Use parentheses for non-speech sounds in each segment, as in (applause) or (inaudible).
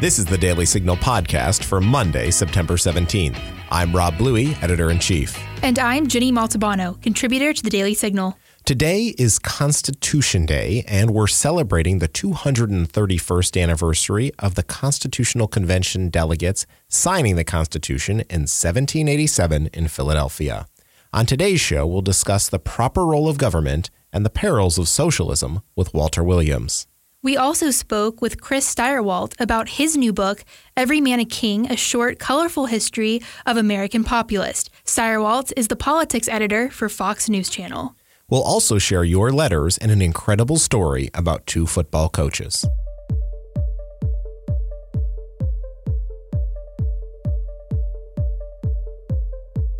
This is the Daily Signal podcast for Monday, September 17th. I'm Rob Bluey, editor in chief. And I'm Ginny Montalbano, contributor to the Daily Signal. Today is Constitution Day, and we're celebrating the 231st anniversary of the Constitutional Convention delegates signing the Constitution in 1787 in Philadelphia. On today's show, we'll discuss the proper role of government and the perils of socialism with Walter Williams. We also spoke with Chris Stirewalt about his new book, Every Man a King A Short, Colorful History of American Populist. Stirewalt is the politics editor for Fox News Channel. We'll also share your letters and an incredible story about two football coaches.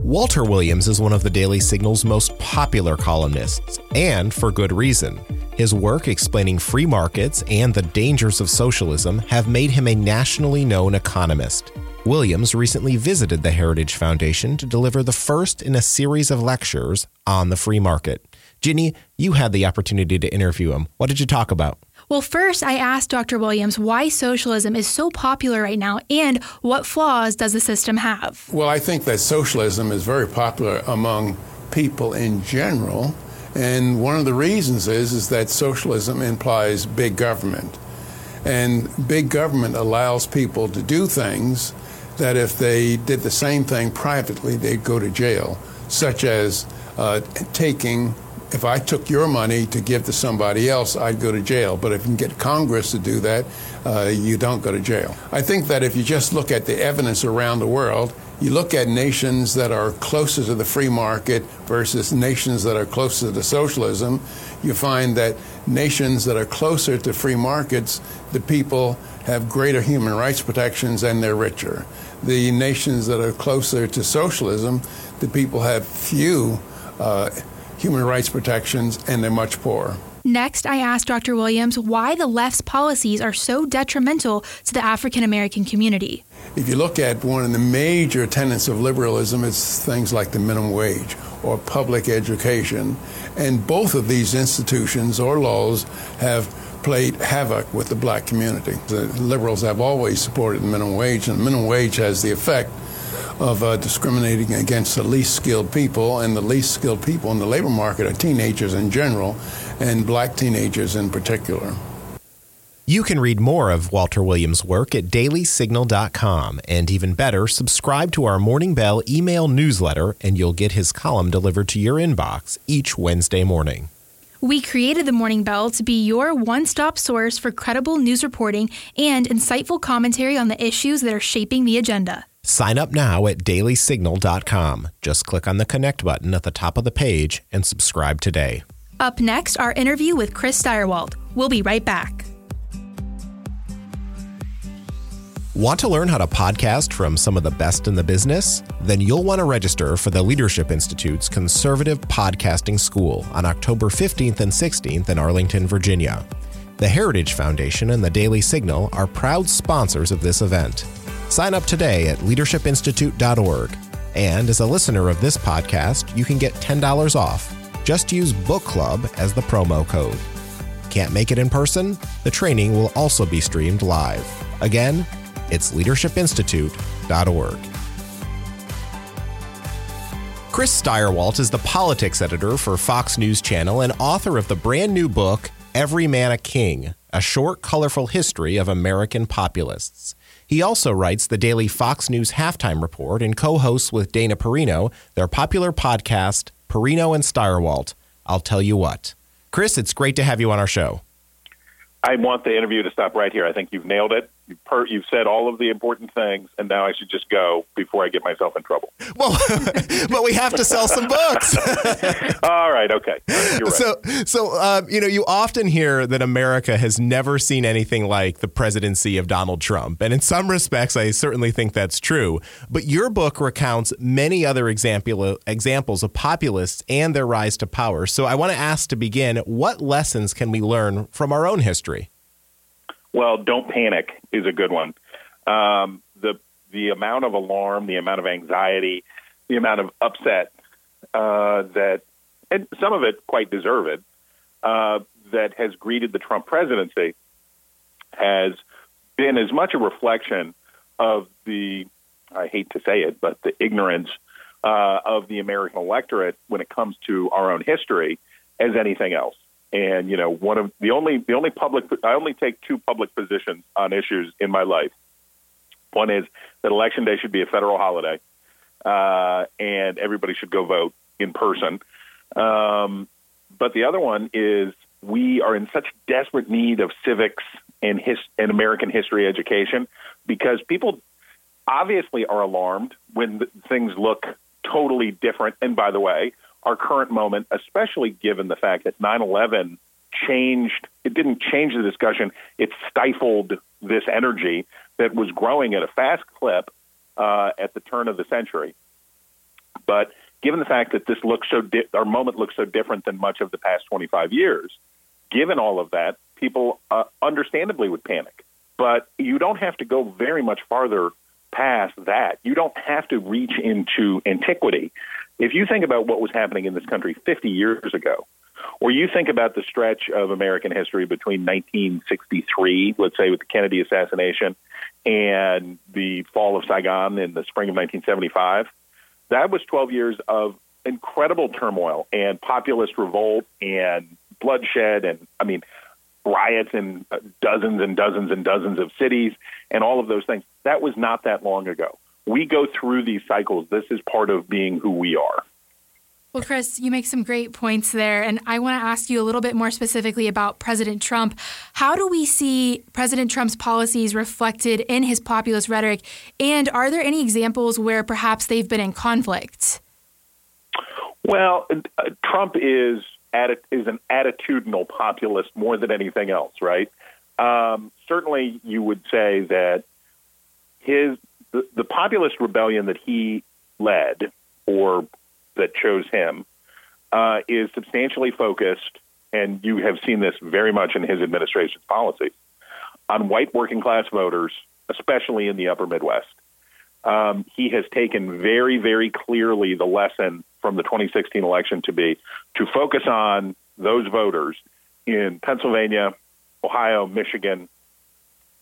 Walter Williams is one of the Daily Signal's most popular columnists, and for good reason. His work explaining free markets and the dangers of socialism have made him a nationally known economist. Williams recently visited the Heritage Foundation to deliver the first in a series of lectures on the free market. Ginny, you had the opportunity to interview him. What did you talk about? Well, first, I asked Dr. Williams why socialism is so popular right now and what flaws does the system have? Well, I think that socialism is very popular among people in general. And one of the reasons is, is that socialism implies big government. And big government allows people to do things that if they did the same thing privately, they'd go to jail, such as uh, taking if I took your money to give to somebody else, I'd go to jail. But if you can get Congress to do that, uh, you don't go to jail. I think that if you just look at the evidence around the world, you look at nations that are closer to the free market versus nations that are closer to socialism, you find that nations that are closer to free markets, the people have greater human rights protections and they're richer. The nations that are closer to socialism, the people have few. Uh, human rights protections, and they're much poorer. Next, I asked Dr. Williams why the left's policies are so detrimental to the African American community. If you look at one of the major tenets of liberalism, it's things like the minimum wage or public education. And both of these institutions or laws have played havoc with the black community. The liberals have always supported the minimum wage, and the minimum wage has the effect of uh, discriminating against the least skilled people, and the least skilled people in the labor market are teenagers in general, and black teenagers in particular. You can read more of Walter Williams' work at dailysignal.com, and even better, subscribe to our Morning Bell email newsletter, and you'll get his column delivered to your inbox each Wednesday morning. We created the Morning Bell to be your one stop source for credible news reporting and insightful commentary on the issues that are shaping the agenda. Sign up now at dailysignal.com. Just click on the connect button at the top of the page and subscribe today. Up next, our interview with Chris Stirewalt. We'll be right back. Want to learn how to podcast from some of the best in the business? Then you'll want to register for the Leadership Institute's Conservative Podcasting School on October 15th and 16th in Arlington, Virginia. The Heritage Foundation and the Daily Signal are proud sponsors of this event. Sign up today at leadershipinstitute.org. And as a listener of this podcast, you can get $10 off. Just use Book Club as the promo code. Can't make it in person? The training will also be streamed live. Again, it's leadershipinstitute.org. Chris Stirewalt is the politics editor for Fox News Channel and author of the brand new book, Every Man a King A Short, Colorful History of American Populists. He also writes the daily Fox News halftime report and co hosts with Dana Perino their popular podcast, Perino and Stirewalt. I'll tell you what. Chris, it's great to have you on our show. I want the interview to stop right here. I think you've nailed it. You've, per- you've said all of the important things, and now I should just go before I get myself in trouble. Well, (laughs) but we have to sell some books. (laughs) all right, okay. Right. So, so um, you know, you often hear that America has never seen anything like the presidency of Donald Trump, and in some respects, I certainly think that's true. But your book recounts many other example examples of populists and their rise to power. So, I want to ask to begin: what lessons can we learn from our own history? Well, don't panic is a good one. Um, the the amount of alarm, the amount of anxiety, the amount of upset uh, that, and some of it quite deserved, uh, that has greeted the Trump presidency has been as much a reflection of the, I hate to say it, but the ignorance uh, of the American electorate when it comes to our own history as anything else. And you know, one of the only the only public I only take two public positions on issues in my life. One is that election day should be a federal holiday, uh, and everybody should go vote in person. Um, but the other one is we are in such desperate need of civics and his and American history education because people obviously are alarmed when things look totally different. And by the way, our current moment, especially given the fact that 9/11 changed, it didn't change the discussion. It stifled this energy that was growing at a fast clip uh, at the turn of the century. But given the fact that this looks so, di- our moment looks so different than much of the past 25 years, given all of that, people uh, understandably would panic. But you don't have to go very much farther past that. You don't have to reach into antiquity. If you think about what was happening in this country 50 years ago, or you think about the stretch of American history between 1963, let's say with the Kennedy assassination, and the fall of Saigon in the spring of 1975, that was 12 years of incredible turmoil and populist revolt and bloodshed and I mean riots in uh, dozens and dozens and dozens of cities and all of those things. That was not that long ago. We go through these cycles. This is part of being who we are. Well, Chris, you make some great points there. And I want to ask you a little bit more specifically about President Trump. How do we see President Trump's policies reflected in his populist rhetoric? And are there any examples where perhaps they've been in conflict? Well, uh, Trump is is an attitudinal populist more than anything else, right? Um, certainly, you would say that his the, populist rebellion that he led or that chose him uh, is substantially focused, and you have seen this very much in his administration's policies on white working class voters, especially in the upper Midwest. Um, he has taken very, very clearly the lesson from the 2016 election to be to focus on those voters in Pennsylvania, Ohio, Michigan,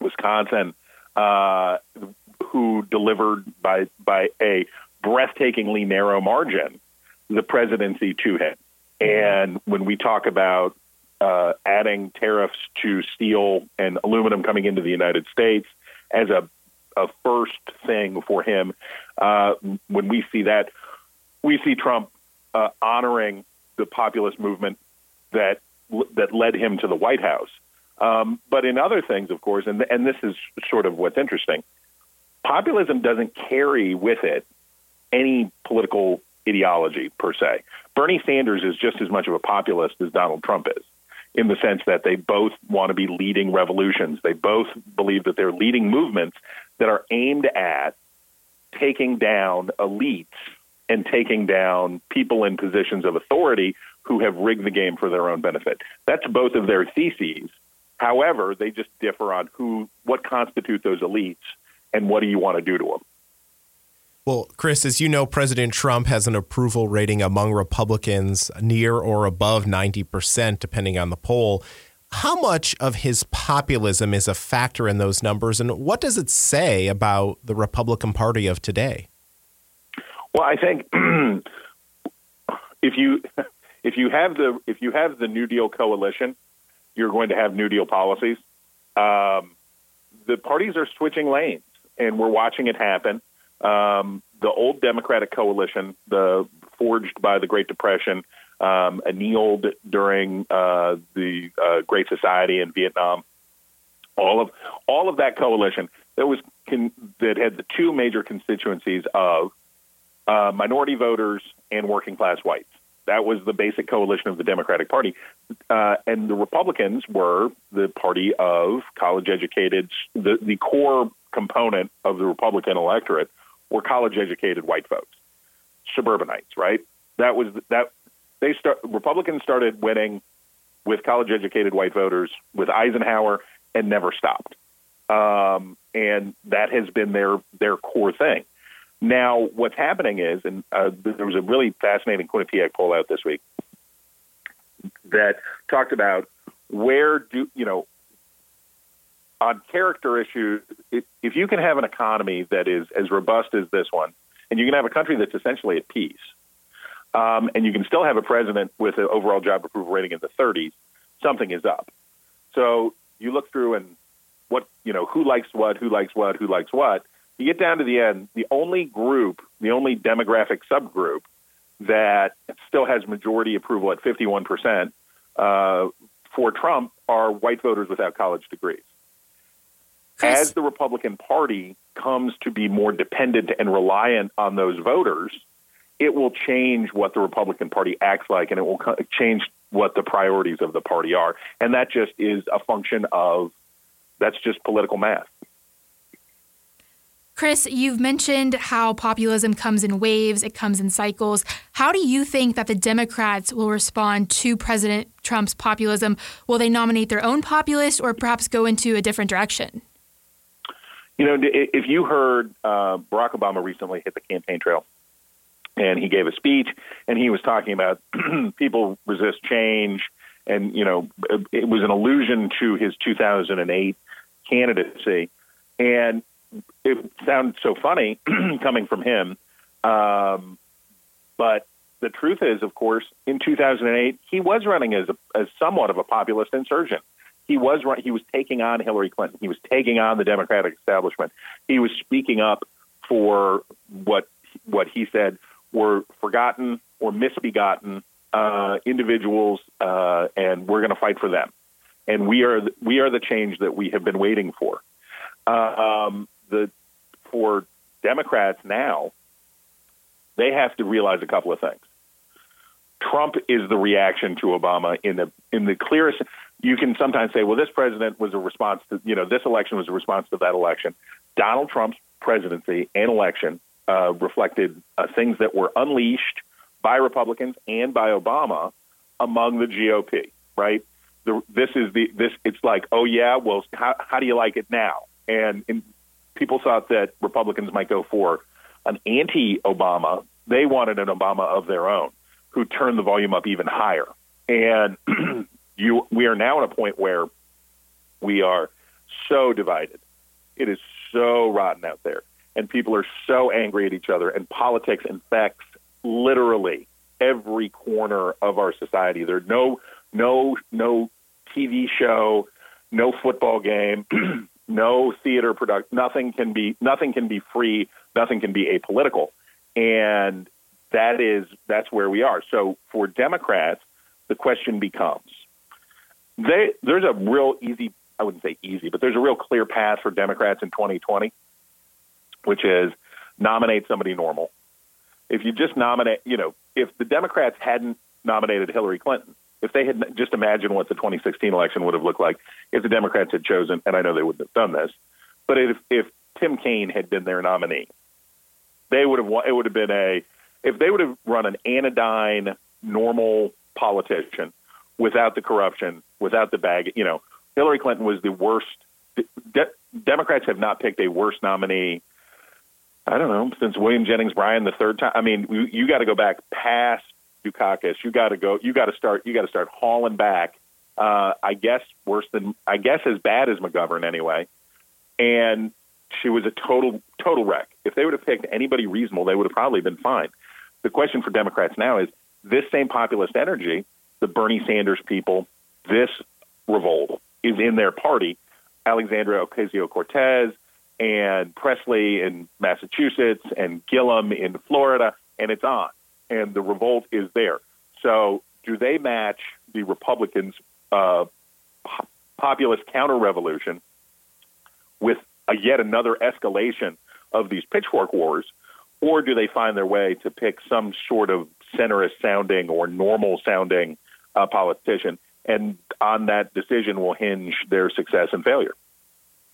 Wisconsin, uh, who delivered by by a breathtakingly narrow margin the presidency to him. And when we talk about uh, adding tariffs to steel and aluminum coming into the United States as a, a first thing for him, uh, when we see that, we see Trump uh, honoring the populist movement that that led him to the White House. Um, but in other things, of course, and and this is sort of what's interesting, populism doesn't carry with it any political ideology per se. Bernie Sanders is just as much of a populist as Donald Trump is, in the sense that they both want to be leading revolutions. They both believe that they're leading movements that are aimed at taking down elites and taking down people in positions of authority who have rigged the game for their own benefit. That's both of their theses. However, they just differ on who, what constitute those elites, and what do you want to do to them. Well, Chris, as you know, President Trump has an approval rating among Republicans near or above 90%, depending on the poll. How much of his populism is a factor in those numbers, and what does it say about the Republican Party of today? Well, I think (clears throat) if you if you have the if you have the New Deal coalition, you're going to have New Deal policies. Um, the parties are switching lanes, and we're watching it happen. Um, the old Democratic coalition, the forged by the Great Depression, um, annealed during uh, the uh, Great Society in Vietnam. All of all of that coalition that was con- that had the two major constituencies of uh, minority voters and working class whites. That was the basic coalition of the Democratic Party, uh, and the Republicans were the party of college educated, the the core component of the Republican electorate were college educated white folks, suburbanites, right? That was that they start Republicans started winning with college educated white voters with Eisenhower and never stopped. Um, and that has been their their core thing. Now, what's happening is, and uh, there was a really fascinating Quinnipiac poll out this week that talked about where do you know on character issues, if you can have an economy that is as robust as this one, and you can have a country that's essentially at peace, um, and you can still have a president with an overall job approval rating in the 30s, something is up. So you look through and what you know, who likes what, who likes what, who likes what. You get down to the end, the only group, the only demographic subgroup that still has majority approval at 51 percent uh, for Trump are white voters without college degrees. Chris? As the Republican Party comes to be more dependent and reliant on those voters, it will change what the Republican Party acts like and it will co- change what the priorities of the party are. And that just is a function of that's just political math. Chris, you've mentioned how populism comes in waves, it comes in cycles. How do you think that the Democrats will respond to President Trump's populism? Will they nominate their own populist or perhaps go into a different direction? You know, if you heard uh, Barack Obama recently hit the campaign trail and he gave a speech and he was talking about (clears throat) people resist change and, you know, it was an allusion to his 2008 candidacy. And it sounds so funny (clears throat) coming from him. Um, but the truth is, of course, in 2008, he was running as, a, as somewhat of a populist insurgent. He was run, he was taking on Hillary Clinton. He was taking on the Democratic establishment. He was speaking up for what what he said were forgotten or misbegotten uh, individuals, uh, and we're going to fight for them. And we are we are the change that we have been waiting for. Um, the for Democrats now, they have to realize a couple of things. Trump is the reaction to Obama in the in the clearest. You can sometimes say, well, this president was a response to you know this election was a response to that election. Donald Trump's presidency and election uh, reflected uh, things that were unleashed by Republicans and by Obama among the GOP. Right. The, this is the this. It's like, oh yeah, well, how, how do you like it now? And in, people thought that Republicans might go for an anti-Obama. They wanted an Obama of their own, who turned the volume up even higher. And (clears throat) you, we are now at a point where we are so divided. It is so rotten out there, and people are so angry at each other. And politics infects literally every corner of our society. There's no, no, no TV show, no football game. (clears throat) no theater product nothing can be nothing can be free nothing can be apolitical and that is that's where we are. So for democrats the question becomes they, there's a real easy i wouldn't say easy but there's a real clear path for democrats in 2020 which is nominate somebody normal. If you just nominate you know if the democrats hadn't nominated hillary clinton if they had just imagined what the 2016 election would have looked like if the Democrats had chosen, and I know they wouldn't have done this, but if, if Tim Kaine had been their nominee, they would have it would have been a if they would have run an anodyne normal politician without the corruption, without the bag, you know, Hillary Clinton was the worst. De- Democrats have not picked a worse nominee. I don't know since William Jennings Bryan the third time. I mean, you, you got to go back past Dukakis. You got to go. You got to start. You got to start hauling back. Uh, I guess worse than. I guess as bad as McGovern anyway. And she was a total total wreck. If they would have picked anybody reasonable, they would have probably been fine. The question for Democrats now is this same populist energy, the Bernie Sanders people, this revolt is in their party. Alexandria Ocasio Cortez and Pressley in Massachusetts and Gillum in Florida, and it's on and the revolt is there. So, do they match the Republicans' uh, populist counter revolution with a yet another escalation of these pitchfork wars, or do they find their way to pick some sort of centrist sounding or normal sounding uh, politician? And on that decision will hinge their success and failure.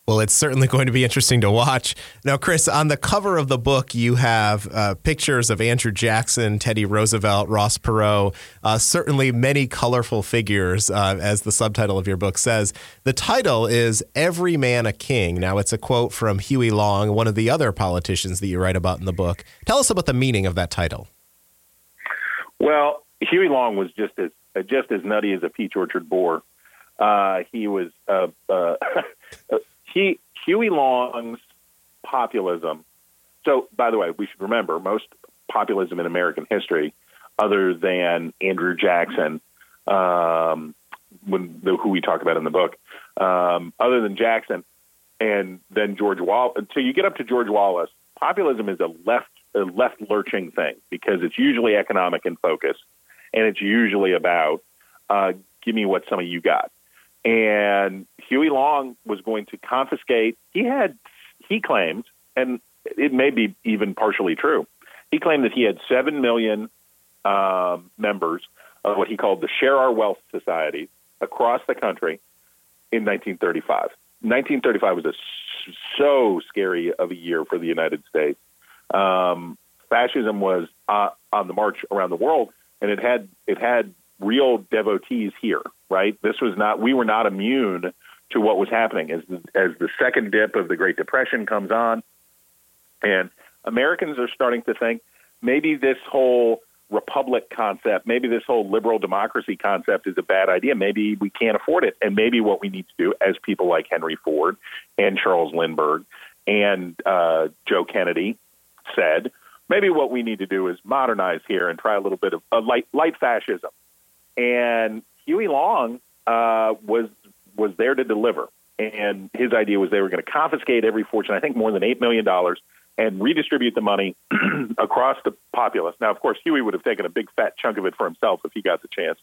Well, it's certainly going to be interesting to watch. Now, Chris, on the cover of the book, you have uh, pictures of Andrew Jackson, Teddy Roosevelt, Ross Perot, uh, certainly many colorful figures, uh, as the subtitle of your book says. The title is Every Man a King. Now, it's a quote from Huey Long, one of the other politicians that you write about in the book. Tell us about the meaning of that title. Well, Huey Long was just as just as nutty as a peach orchard boar. Uh, he was uh, uh, (laughs) he Huey Long's populism. So, by the way, we should remember most populism in American history, other than Andrew Jackson, um, when the, who we talk about in the book, um, other than Jackson, and then George Wallace. Until you get up to George Wallace, populism is a left a left lurching thing because it's usually economic in focus, and it's usually about uh, give me what some of you got. And Huey Long was going to confiscate. He had he claimed, and it may be even partially true. He claimed that he had seven million um, members of what he called the Share Our Wealth Society across the country in 1935. 1935 was a so scary of a year for the United States. Um, fascism was uh, on the march around the world, and it had it had real devotees here. Right, this was not we were not immune to what was happening as the, as the second dip of the Great Depression comes on, and Americans are starting to think maybe this whole republic concept, maybe this whole liberal democracy concept is a bad idea. Maybe we can't afford it. And maybe what we need to do, as people like Henry Ford and Charles Lindbergh and uh, Joe Kennedy said, maybe what we need to do is modernize here and try a little bit of uh, light, light fascism. And Huey Long uh, was was there to deliver. And his idea was they were going to confiscate every fortune, I think more than $8 million, and redistribute the money (clears throat) across the populace. Now, of course, Huey would have taken a big fat chunk of it for himself if he got the chance.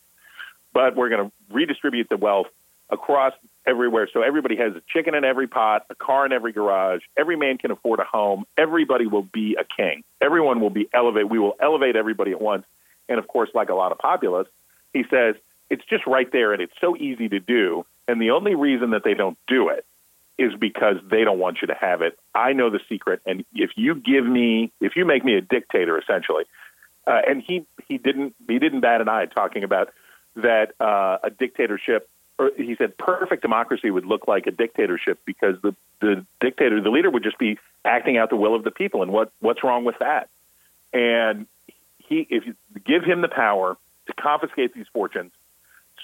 But we're going to redistribute the wealth across everywhere. So everybody has a chicken in every pot, a car in every garage. Every man can afford a home. Everybody will be a king. Everyone will be elevated. We will elevate everybody at once. And of course, like a lot of populists, he says it's just right there and it's so easy to do. And the only reason that they don't do it is because they don't want you to have it. I know the secret, and if you give me, if you make me a dictator, essentially, uh, and he he didn't he didn't bat an eye talking about that uh, a dictatorship. Or he said perfect democracy would look like a dictatorship because the the dictator, the leader, would just be acting out the will of the people, and what what's wrong with that? And he, if you give him the power to confiscate these fortunes,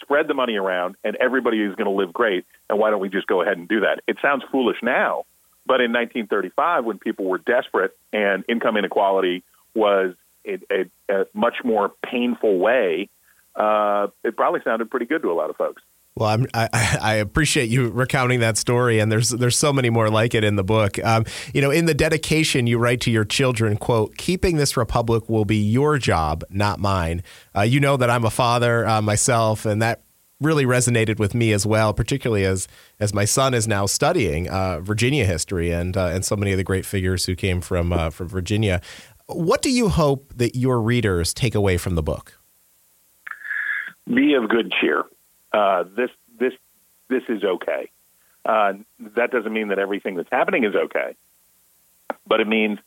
spread the money around, and everybody is going to live great. And why don't we just go ahead and do that? It sounds foolish now, but in 1935, when people were desperate and income inequality was a, a, a much more painful way, uh, it probably sounded pretty good to a lot of folks. Well, I'm, I, I appreciate you recounting that story, and there's there's so many more like it in the book. Um, you know, in the dedication, you write to your children, "quote Keeping this republic will be your job, not mine." Uh, you know that I'm a father uh, myself, and that really resonated with me as well, particularly as as my son is now studying uh, Virginia history and uh, and so many of the great figures who came from uh, from Virginia. What do you hope that your readers take away from the book? Be of good cheer uh, this this this is okay. Uh, that doesn't mean that everything that's happening is okay, but it means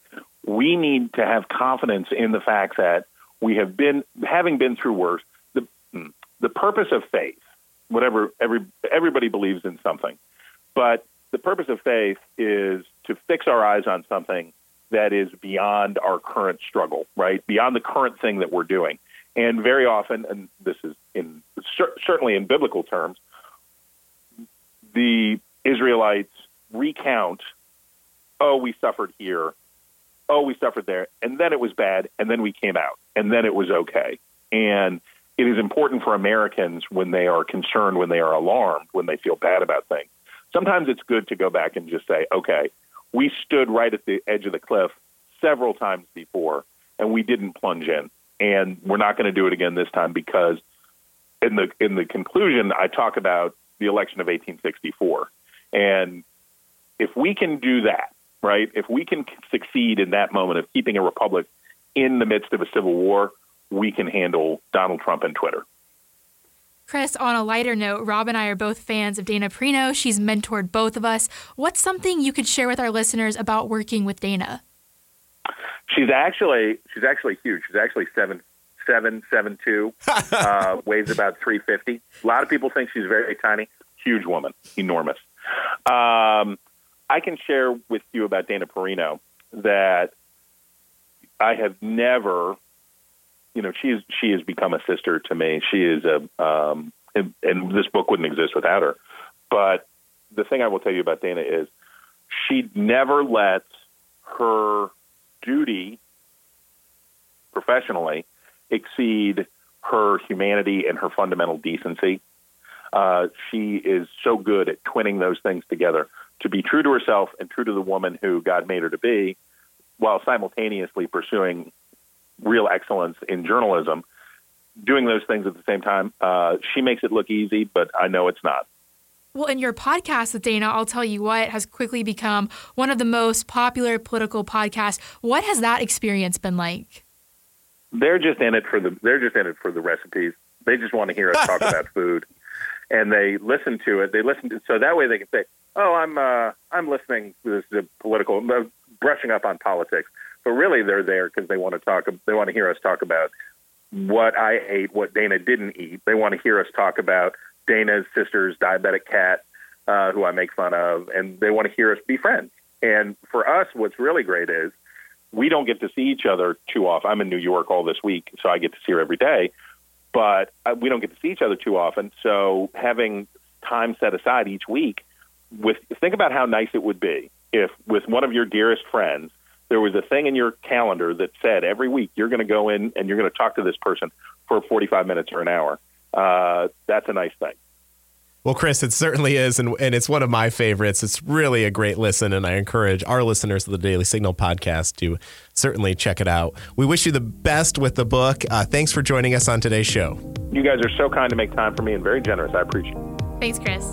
we need to have confidence in the fact that we have been having been through worse. The the purpose of faith, whatever every everybody believes in something, but the purpose of faith is to fix our eyes on something that is beyond our current struggle, right? Beyond the current thing that we're doing. And very often, and this is in certainly in biblical terms, the Israelites recount, oh, we suffered here, oh, we suffered there, and then it was bad, and then we came out, and then it was okay. And it is important for Americans when they are concerned, when they are alarmed, when they feel bad about things. Sometimes it's good to go back and just say, okay, we stood right at the edge of the cliff several times before, and we didn't plunge in and we're not going to do it again this time because in the in the conclusion I talk about the election of 1864 and if we can do that right if we can succeed in that moment of keeping a republic in the midst of a civil war we can handle Donald Trump and Twitter Chris, on a lighter note, Rob and I are both fans of Dana Perino. She's mentored both of us. What's something you could share with our listeners about working with Dana? She's actually she's actually huge. She's actually seven seven seven two, (laughs) uh, weighs about three fifty. A lot of people think she's very tiny. Huge woman, enormous. Um, I can share with you about Dana Perino that I have never, you know, she is she has become a sister to me. She is a, um, and, and this book wouldn't exist without her. But the thing I will tell you about Dana is she never lets her duty professionally exceed her humanity and her fundamental decency. Uh, she is so good at twinning those things together to be true to herself and true to the woman who God made her to be, while simultaneously pursuing real excellence in journalism. Doing those things at the same time, uh, she makes it look easy, but I know it's not. Well, in your podcast with Dana, I'll tell you what has quickly become one of the most popular political podcasts. What has that experience been like? They're just in it for the they're just in it for the recipes. They just want to hear us talk about (laughs) food, and they listen to it. They listen to so that way they can say, "Oh, I'm uh, I'm listening to this political brushing up on politics." But really, they're there because they want to talk. They want to hear us talk about what I ate, what Dana didn't eat. They want to hear us talk about Dana's sister's diabetic cat, uh, who I make fun of, and they want to hear us be friends. And for us, what's really great is we don't get to see each other too often. I'm in New York all this week, so I get to see her every day, but uh, we don't get to see each other too often. So having time set aside each week, with think about how nice it would be if with one of your dearest friends there was a thing in your calendar that said every week you're going to go in and you're going to talk to this person for 45 minutes or an hour uh, that's a nice thing. Well, Chris, it certainly is, and, and it's one of my favorites. It's really a great listen, and I encourage our listeners of the Daily Signal podcast to certainly check it out. We wish you the best with the book. Uh, thanks for joining us on today's show. You guys are so kind to make time for me and very generous. I appreciate it. Thanks, Chris.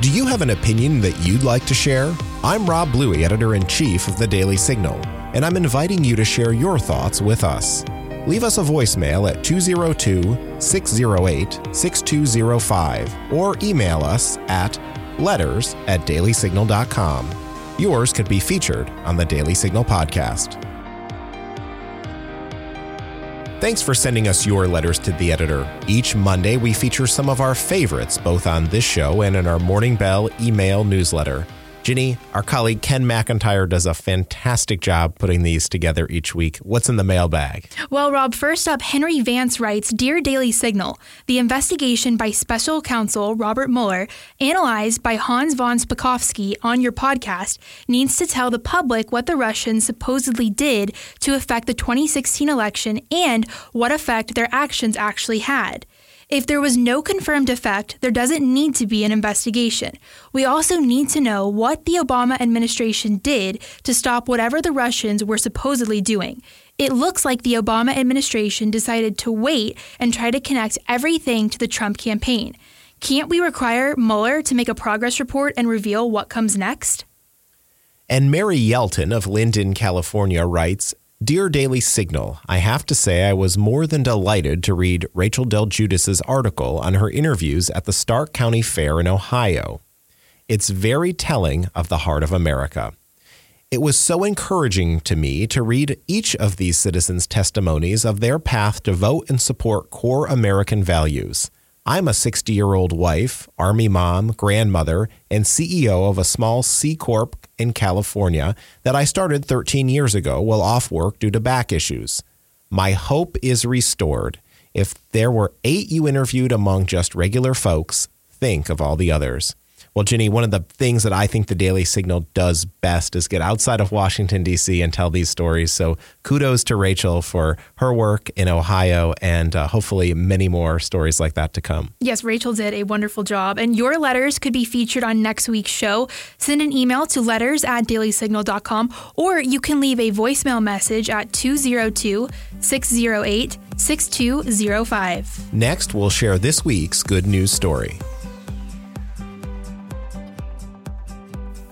Do you have an opinion that you'd like to share? I'm Rob Bluey, editor in chief of the Daily Signal and I'm inviting you to share your thoughts with us. Leave us a voicemail at 202 608 6205 or email us at letters at dailysignal.com. Yours could be featured on the Daily Signal podcast. Thanks for sending us your letters to the editor. Each Monday, we feature some of our favorites both on this show and in our Morning Bell email newsletter. Ginny, our colleague Ken McIntyre does a fantastic job putting these together each week. What's in the mailbag? Well, Rob, first up, Henry Vance writes Dear Daily Signal, the investigation by special counsel Robert Mueller, analyzed by Hans von Spakovsky on your podcast, needs to tell the public what the Russians supposedly did to affect the 2016 election and what effect their actions actually had. If there was no confirmed effect, there doesn't need to be an investigation. We also need to know what the Obama administration did to stop whatever the Russians were supposedly doing. It looks like the Obama administration decided to wait and try to connect everything to the Trump campaign. Can't we require Mueller to make a progress report and reveal what comes next? And Mary Yelton of Linden, California writes Dear Daily Signal, I have to say I was more than delighted to read Rachel Del Guidice's article on her interviews at the Stark County Fair in Ohio. It's very telling of the heart of America. It was so encouraging to me to read each of these citizens' testimonies of their path to vote and support core American values. I'm a 60 year old wife, Army mom, grandmother, and CEO of a small C Corp in California that I started 13 years ago while off work due to back issues. My hope is restored. If there were eight you interviewed among just regular folks, think of all the others. Well, Ginny, one of the things that I think the Daily Signal does best is get outside of Washington, D.C. and tell these stories. So kudos to Rachel for her work in Ohio and uh, hopefully many more stories like that to come. Yes, Rachel did a wonderful job. And your letters could be featured on next week's show. Send an email to letters at dailysignal.com or you can leave a voicemail message at 202 608 6205. Next, we'll share this week's good news story.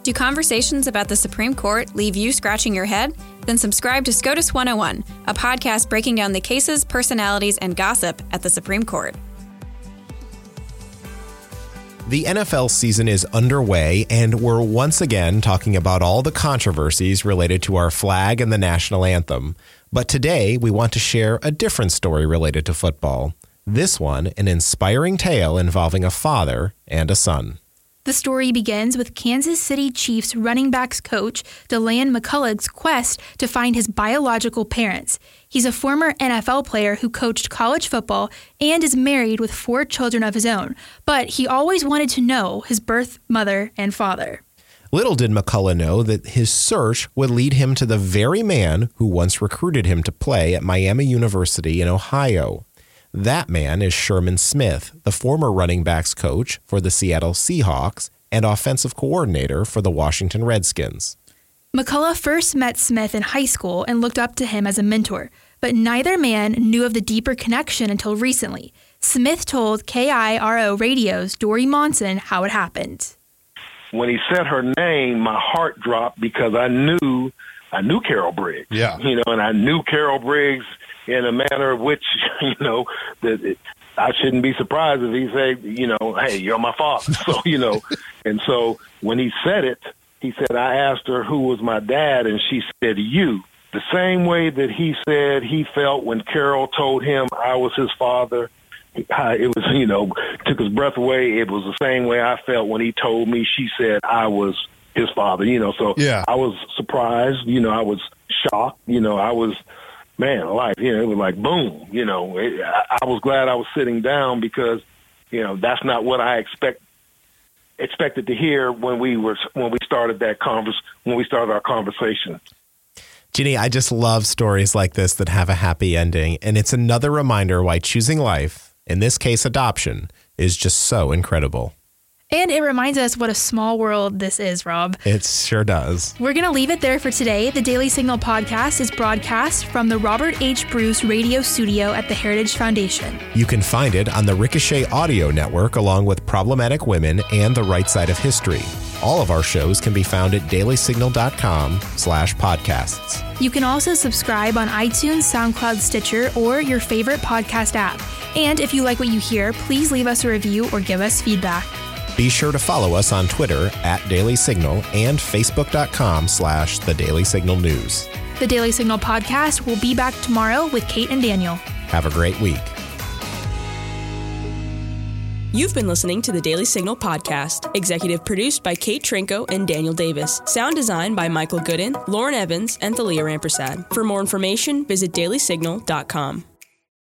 Do conversations about the Supreme Court leave you scratching your head? Then subscribe to SCOTUS 101, a podcast breaking down the cases, personalities, and gossip at the Supreme Court. The NFL season is underway, and we're once again talking about all the controversies related to our flag and the national anthem. But today, we want to share a different story related to football. This one, an inspiring tale involving a father and a son. The story begins with Kansas City Chiefs running backs coach Deland McCullough's quest to find his biological parents. He's a former NFL player who coached college football and is married with four children of his own, but he always wanted to know his birth mother and father. Little did McCullough know that his search would lead him to the very man who once recruited him to play at Miami University in Ohio. That man is Sherman Smith, the former running backs coach for the Seattle Seahawks and offensive coordinator for the Washington Redskins. McCullough first met Smith in high school and looked up to him as a mentor, but neither man knew of the deeper connection until recently. Smith told KIRO Radio's Dori Monson how it happened. When he said her name, my heart dropped because I knew I knew Carol Briggs. Yeah. You know, and I knew Carol Briggs in a manner of which, (laughs) you know, that it, I shouldn't be surprised if he said, you know, hey, you're my father. (laughs) So, you know, and so when he said it, he said, I asked her who was my dad, and she said, you. The same way that he said he felt when Carol told him I was his father, it was, you know, took his breath away. It was the same way I felt when he told me she said I was his father, you know. So yeah. I was surprised, you know, I was shocked, you know, I was man, life, you know, it was like boom, you know. It, I, I was glad I was sitting down because, you know, that's not what I expect expected to hear when we were when we started that convers when we started our conversation. Ginny, I just love stories like this that have a happy ending, and it's another reminder why choosing life, in this case adoption, is just so incredible. And it reminds us what a small world this is, Rob. It sure does. We're going to leave it there for today. The Daily Signal podcast is broadcast from the Robert H. Bruce radio studio at the Heritage Foundation. You can find it on the Ricochet Audio Network along with Problematic Women and The Right Side of History. All of our shows can be found at dailysignal.com slash podcasts. You can also subscribe on iTunes, SoundCloud, Stitcher, or your favorite podcast app. And if you like what you hear, please leave us a review or give us feedback. Be sure to follow us on Twitter at Daily Signal and Facebook.com slash The Daily Signal News. The Daily Signal podcast will be back tomorrow with Kate and Daniel. Have a great week. You've been listening to the Daily Signal podcast, executive produced by Kate Trinko and Daniel Davis. Sound design by Michael Gooden, Lauren Evans, and Thalia Rampersad. For more information, visit dailysignal.com.